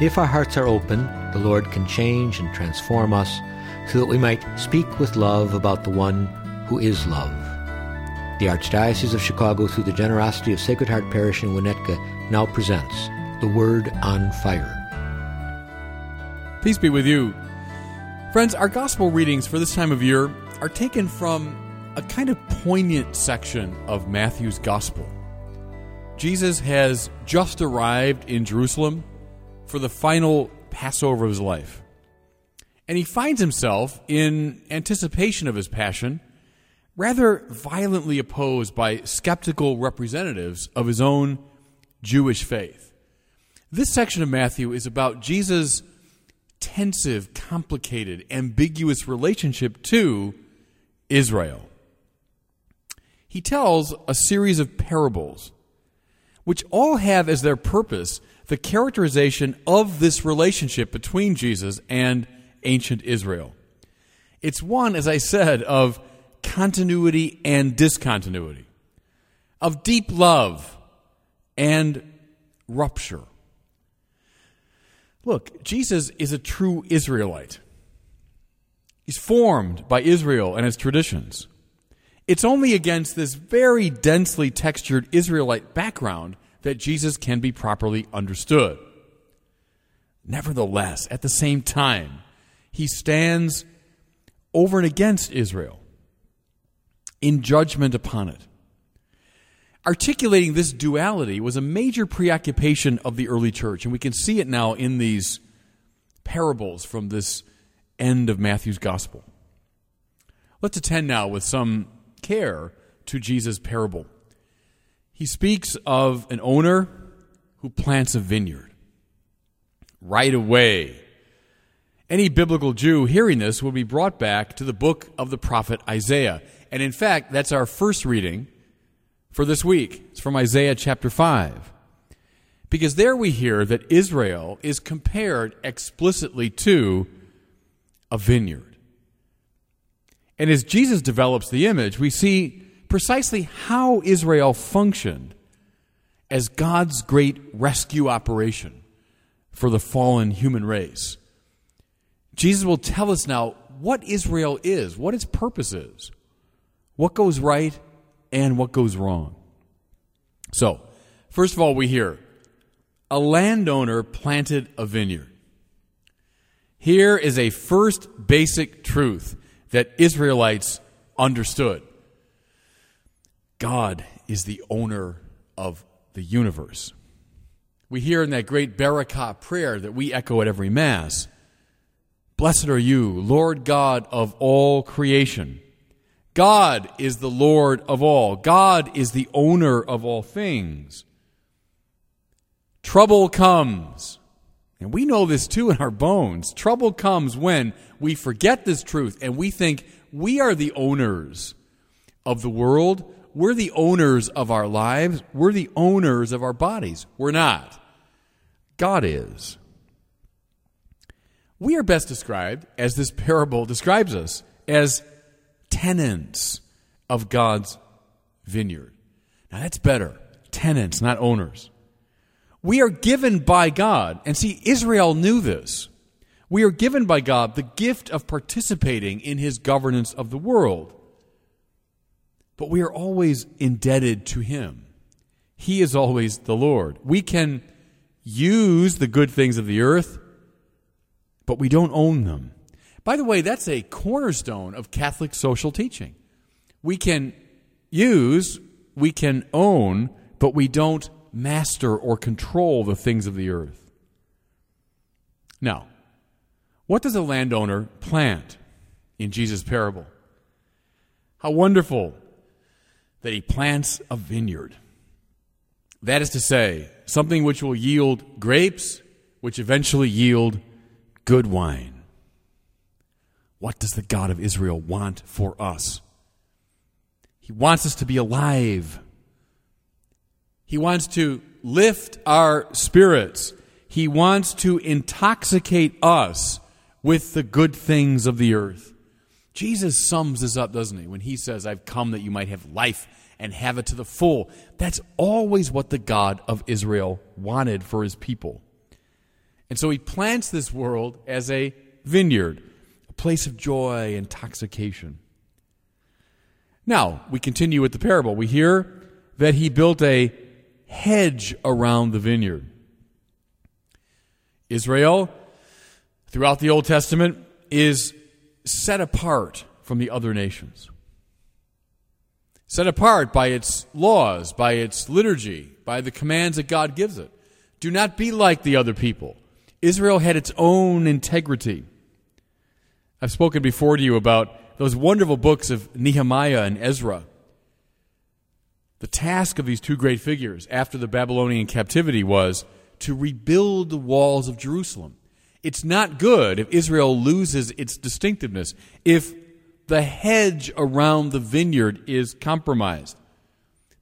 If our hearts are open, the Lord can change and transform us so that we might speak with love about the one who is love. The Archdiocese of Chicago, through the generosity of Sacred Heart Parish in Winnetka, now presents The Word on Fire. Peace be with you. Friends, our gospel readings for this time of year are taken from a kind of poignant section of Matthew's gospel. Jesus has just arrived in Jerusalem for the final Passover of his life. And he finds himself, in anticipation of his passion, rather violently opposed by skeptical representatives of his own Jewish faith. This section of Matthew is about Jesus' tensive, complicated, ambiguous relationship to Israel. He tells a series of parables, which all have as their purpose the characterization of this relationship between Jesus and ancient Israel. It's one, as I said, of continuity and discontinuity, of deep love and rupture. Look, Jesus is a true Israelite. He's formed by Israel and its traditions. It's only against this very densely textured Israelite background that Jesus can be properly understood. Nevertheless, at the same time, he stands over and against Israel in judgment upon it. Articulating this duality was a major preoccupation of the early church, and we can see it now in these parables from this end of Matthew's gospel. Let's attend now with some care to Jesus' parable. He speaks of an owner who plants a vineyard. Right away, any biblical Jew hearing this will be brought back to the book of the prophet Isaiah. And in fact, that's our first reading for this week. It's from Isaiah chapter 5. Because there we hear that Israel is compared explicitly to a vineyard. And as Jesus develops the image, we see precisely how Israel functioned as God's great rescue operation for the fallen human race. Jesus will tell us now what Israel is, what its purpose is, what goes right and what goes wrong. So, first of all, we hear a landowner planted a vineyard. Here is a first basic truth that Israelites understood God is the owner of the universe. We hear in that great Barakah prayer that we echo at every Mass Blessed are you, Lord God of all creation. God is the Lord of all. God is the owner of all things. Trouble comes. And we know this too in our bones. Trouble comes when we forget this truth and we think we are the owners of the world. We're the owners of our lives. We're the owners of our bodies. We're not. God is we are best described, as this parable describes us, as tenants of God's vineyard. Now that's better. Tenants, not owners. We are given by God, and see, Israel knew this. We are given by God the gift of participating in his governance of the world. But we are always indebted to him. He is always the Lord. We can use the good things of the earth but we don't own them. By the way, that's a cornerstone of Catholic social teaching. We can use, we can own, but we don't master or control the things of the earth. Now, what does a landowner plant in Jesus' parable? How wonderful that he plants a vineyard. That is to say, something which will yield grapes, which eventually yield good wine. What does the God of Israel want for us He wants us to be alive. He wants to lift our spirits. He wants to intoxicate us with the good things of the earth. Jesus sums this up, doesn't he, when he says, I've come that you might have life and have it to the full. That's always what the God of Israel wanted for his people. And so he plants this world as a vineyard, a place of joy, intoxication. Now, we continue with the parable. We hear that he built a hedge around the vineyard. Israel, throughout the Old Testament, is set apart from the other nations. Set apart by its laws, by its liturgy, by the commands that God gives it. Do not be like the other people. Israel had its own integrity. I've spoken before to you about those wonderful books of Nehemiah and Ezra. The task of these two great figures after the Babylonian captivity was to rebuild the walls of Jerusalem. It's not good if Israel loses its distinctiveness, if the hedge around the vineyard is compromised.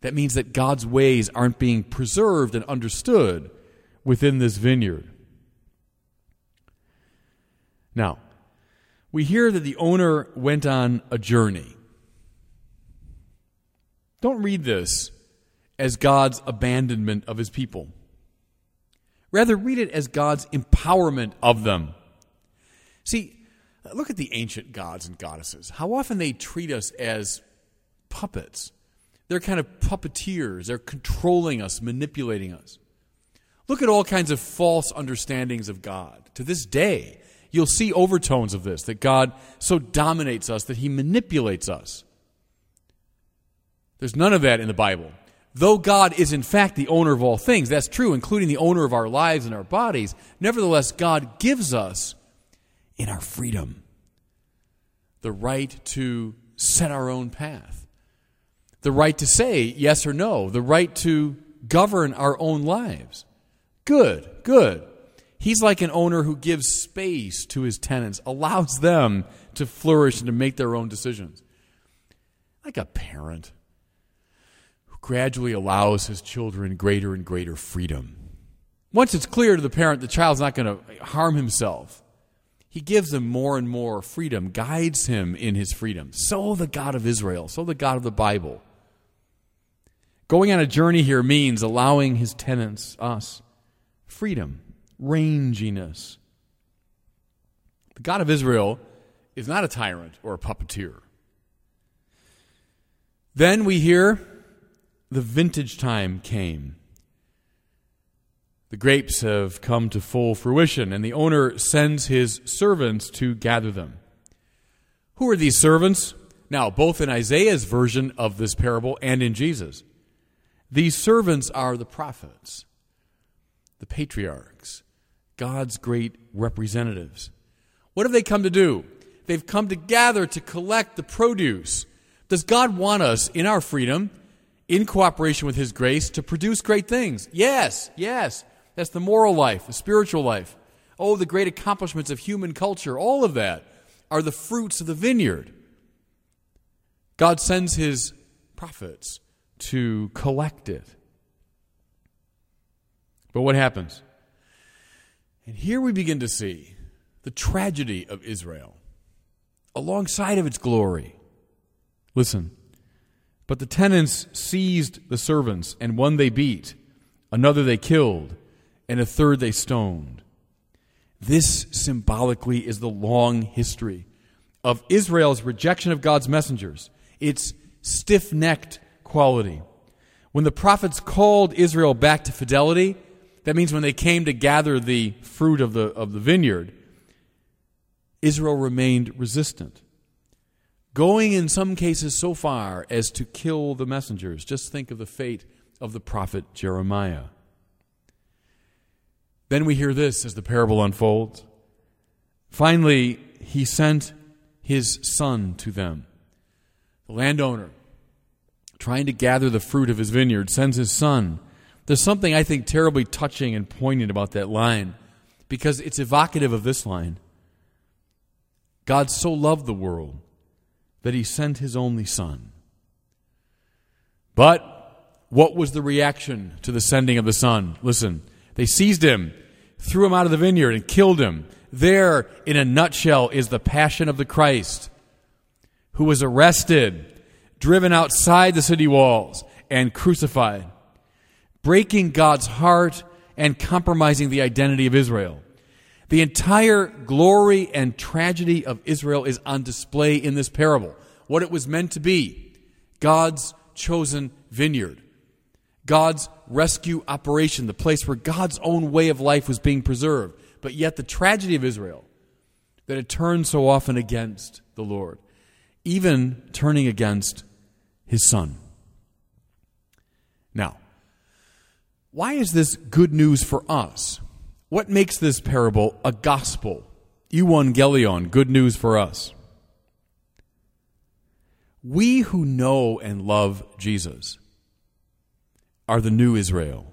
That means that God's ways aren't being preserved and understood within this vineyard. Now, we hear that the owner went on a journey. Don't read this as God's abandonment of his people. Rather, read it as God's empowerment of them. See, look at the ancient gods and goddesses. How often they treat us as puppets. They're kind of puppeteers. They're controlling us, manipulating us. Look at all kinds of false understandings of God. To this day, you'll see overtones of this that God so dominates us that he manipulates us. There's none of that in the Bible. Though God is in fact the owner of all things, that's true, including the owner of our lives and our bodies, nevertheless, God gives us in our freedom the right to set our own path, the right to say yes or no, the right to govern our own lives. Good, good. He's like an owner who gives space to his tenants, allows them to flourish and to make their own decisions. Like a parent gradually allows his children greater and greater freedom. Once it's clear to the parent the child's not going to harm himself, he gives him more and more freedom, guides him in his freedom. So the God of Israel, so the God of the Bible. Going on a journey here means allowing his tenants, us, freedom, ranginess. The God of Israel is not a tyrant or a puppeteer. Then we hear the vintage time came. The grapes have come to full fruition, and the owner sends his servants to gather them. Who are these servants? Now, both in Isaiah's version of this parable and in Jesus, these servants are the prophets, the patriarchs, God's great representatives. What have they come to do? They've come to gather to collect the produce. Does God want us in our freedom in cooperation with His grace to produce great things. Yes, yes. That's the moral life, the spiritual life. Oh, the great accomplishments of human culture, all of that are the fruits of the vineyard. God sends His prophets to collect it. But what happens? And here we begin to see the tragedy of Israel alongside of its glory. Listen. But the tenants seized the servants, and one they beat, another they killed, and a third they stoned. This symbolically is the long history of Israel's rejection of God's messengers, its stiff necked quality. When the prophets called Israel back to fidelity, that means when they came to gather the fruit of the, of the vineyard, Israel remained resistant going in some cases so far as to kill the messengers. Just think of the fate of the prophet Jeremiah. Then we hear this as the parable unfolds. Finally, he sent his son to them. The landowner, trying to gather the fruit of his vineyard, sends his son. There's something I think terribly touching and poignant about that line because it's evocative of this line God so loved the world that he sent his only Son, But what was the reaction to the sending of the Son? Listen, they seized him, threw him out of the vineyard, and killed him. There, in a nutshell, is the passion of the Christ, who was arrested, driven outside the city walls, and crucified, breaking God's heart and compromising the identity of Israel. The entire glory and tragedy of Israel is on display in this parable. What it was meant to be God's chosen vineyard, God's rescue operation, the place where God's own way of life was being preserved. But yet, the tragedy of Israel, that it turned so often against the Lord, even turning against his son. Now, why is this good news for us? What makes this parable a gospel? Euangelion, good news for us. We who know and love Jesus are the new Israel.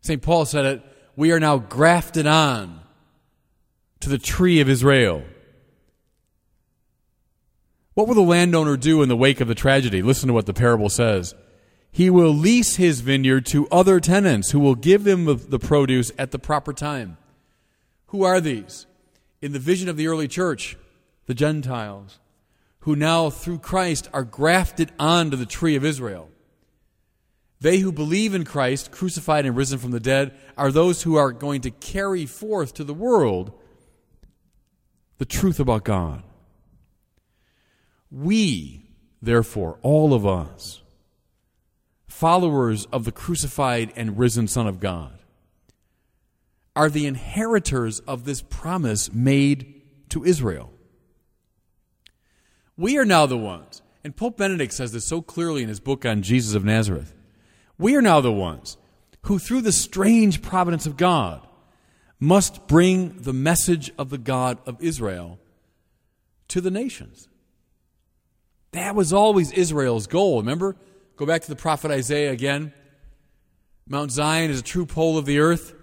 St. Paul said it, we are now grafted on to the tree of Israel. What will the landowner do in the wake of the tragedy? Listen to what the parable says he will lease his vineyard to other tenants who will give him the produce at the proper time. Who are these? In the vision of the early church, the Gentiles, who now through Christ are grafted onto the tree of Israel. They who believe in Christ, crucified and risen from the dead, are those who are going to carry forth to the world the truth about God. We, therefore, all of us, followers of the crucified and risen Son of God, are the inheritors of this promise made to Israel. We are now the ones, and Pope Benedict says this so clearly in his book on Jesus of Nazareth. We are now the ones who, through the strange providence of God, must bring the message of the God of Israel to the nations. That was always Israel's goal. Remember? Go back to the prophet Isaiah again. Mount Zion is a true pole of the earth.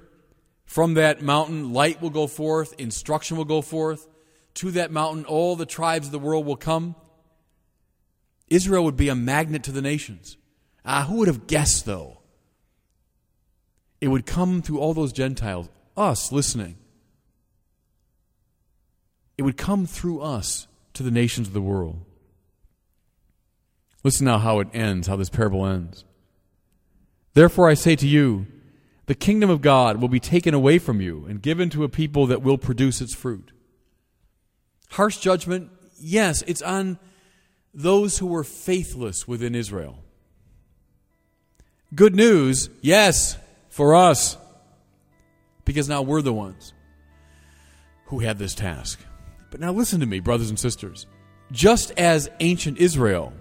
From that mountain, light will go forth, instruction will go forth. To that mountain, all the tribes of the world will come. Israel would be a magnet to the nations. Ah, who would have guessed, though? It would come through all those Gentiles, us listening. It would come through us to the nations of the world. Listen now how it ends, how this parable ends. Therefore I say to you, the kingdom of God will be taken away from you and given to a people that will produce its fruit. Harsh judgment, yes, it's on those who were faithless within Israel. Good news, yes, for us, because now we're the ones who had this task. But now listen to me, brothers and sisters. Just as ancient Israel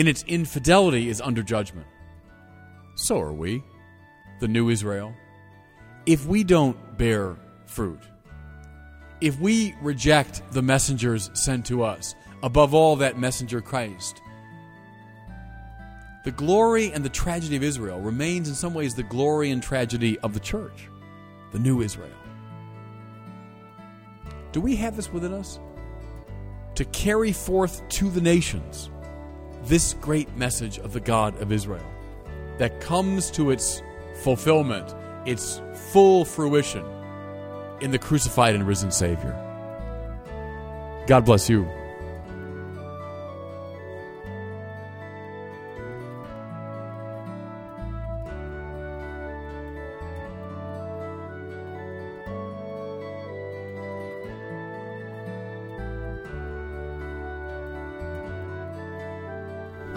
in its infidelity is under judgment. So are we, the new Israel. If we don't bear fruit, if we reject the messengers sent to us, above all that messenger Christ, the glory and the tragedy of Israel remains in some ways the glory and tragedy of the church, the new Israel. Do we have this within us? To carry forth to the nations this great message of the God of Israel that comes to its fulfillment, its full fruition in the crucified and risen Savior. God bless you.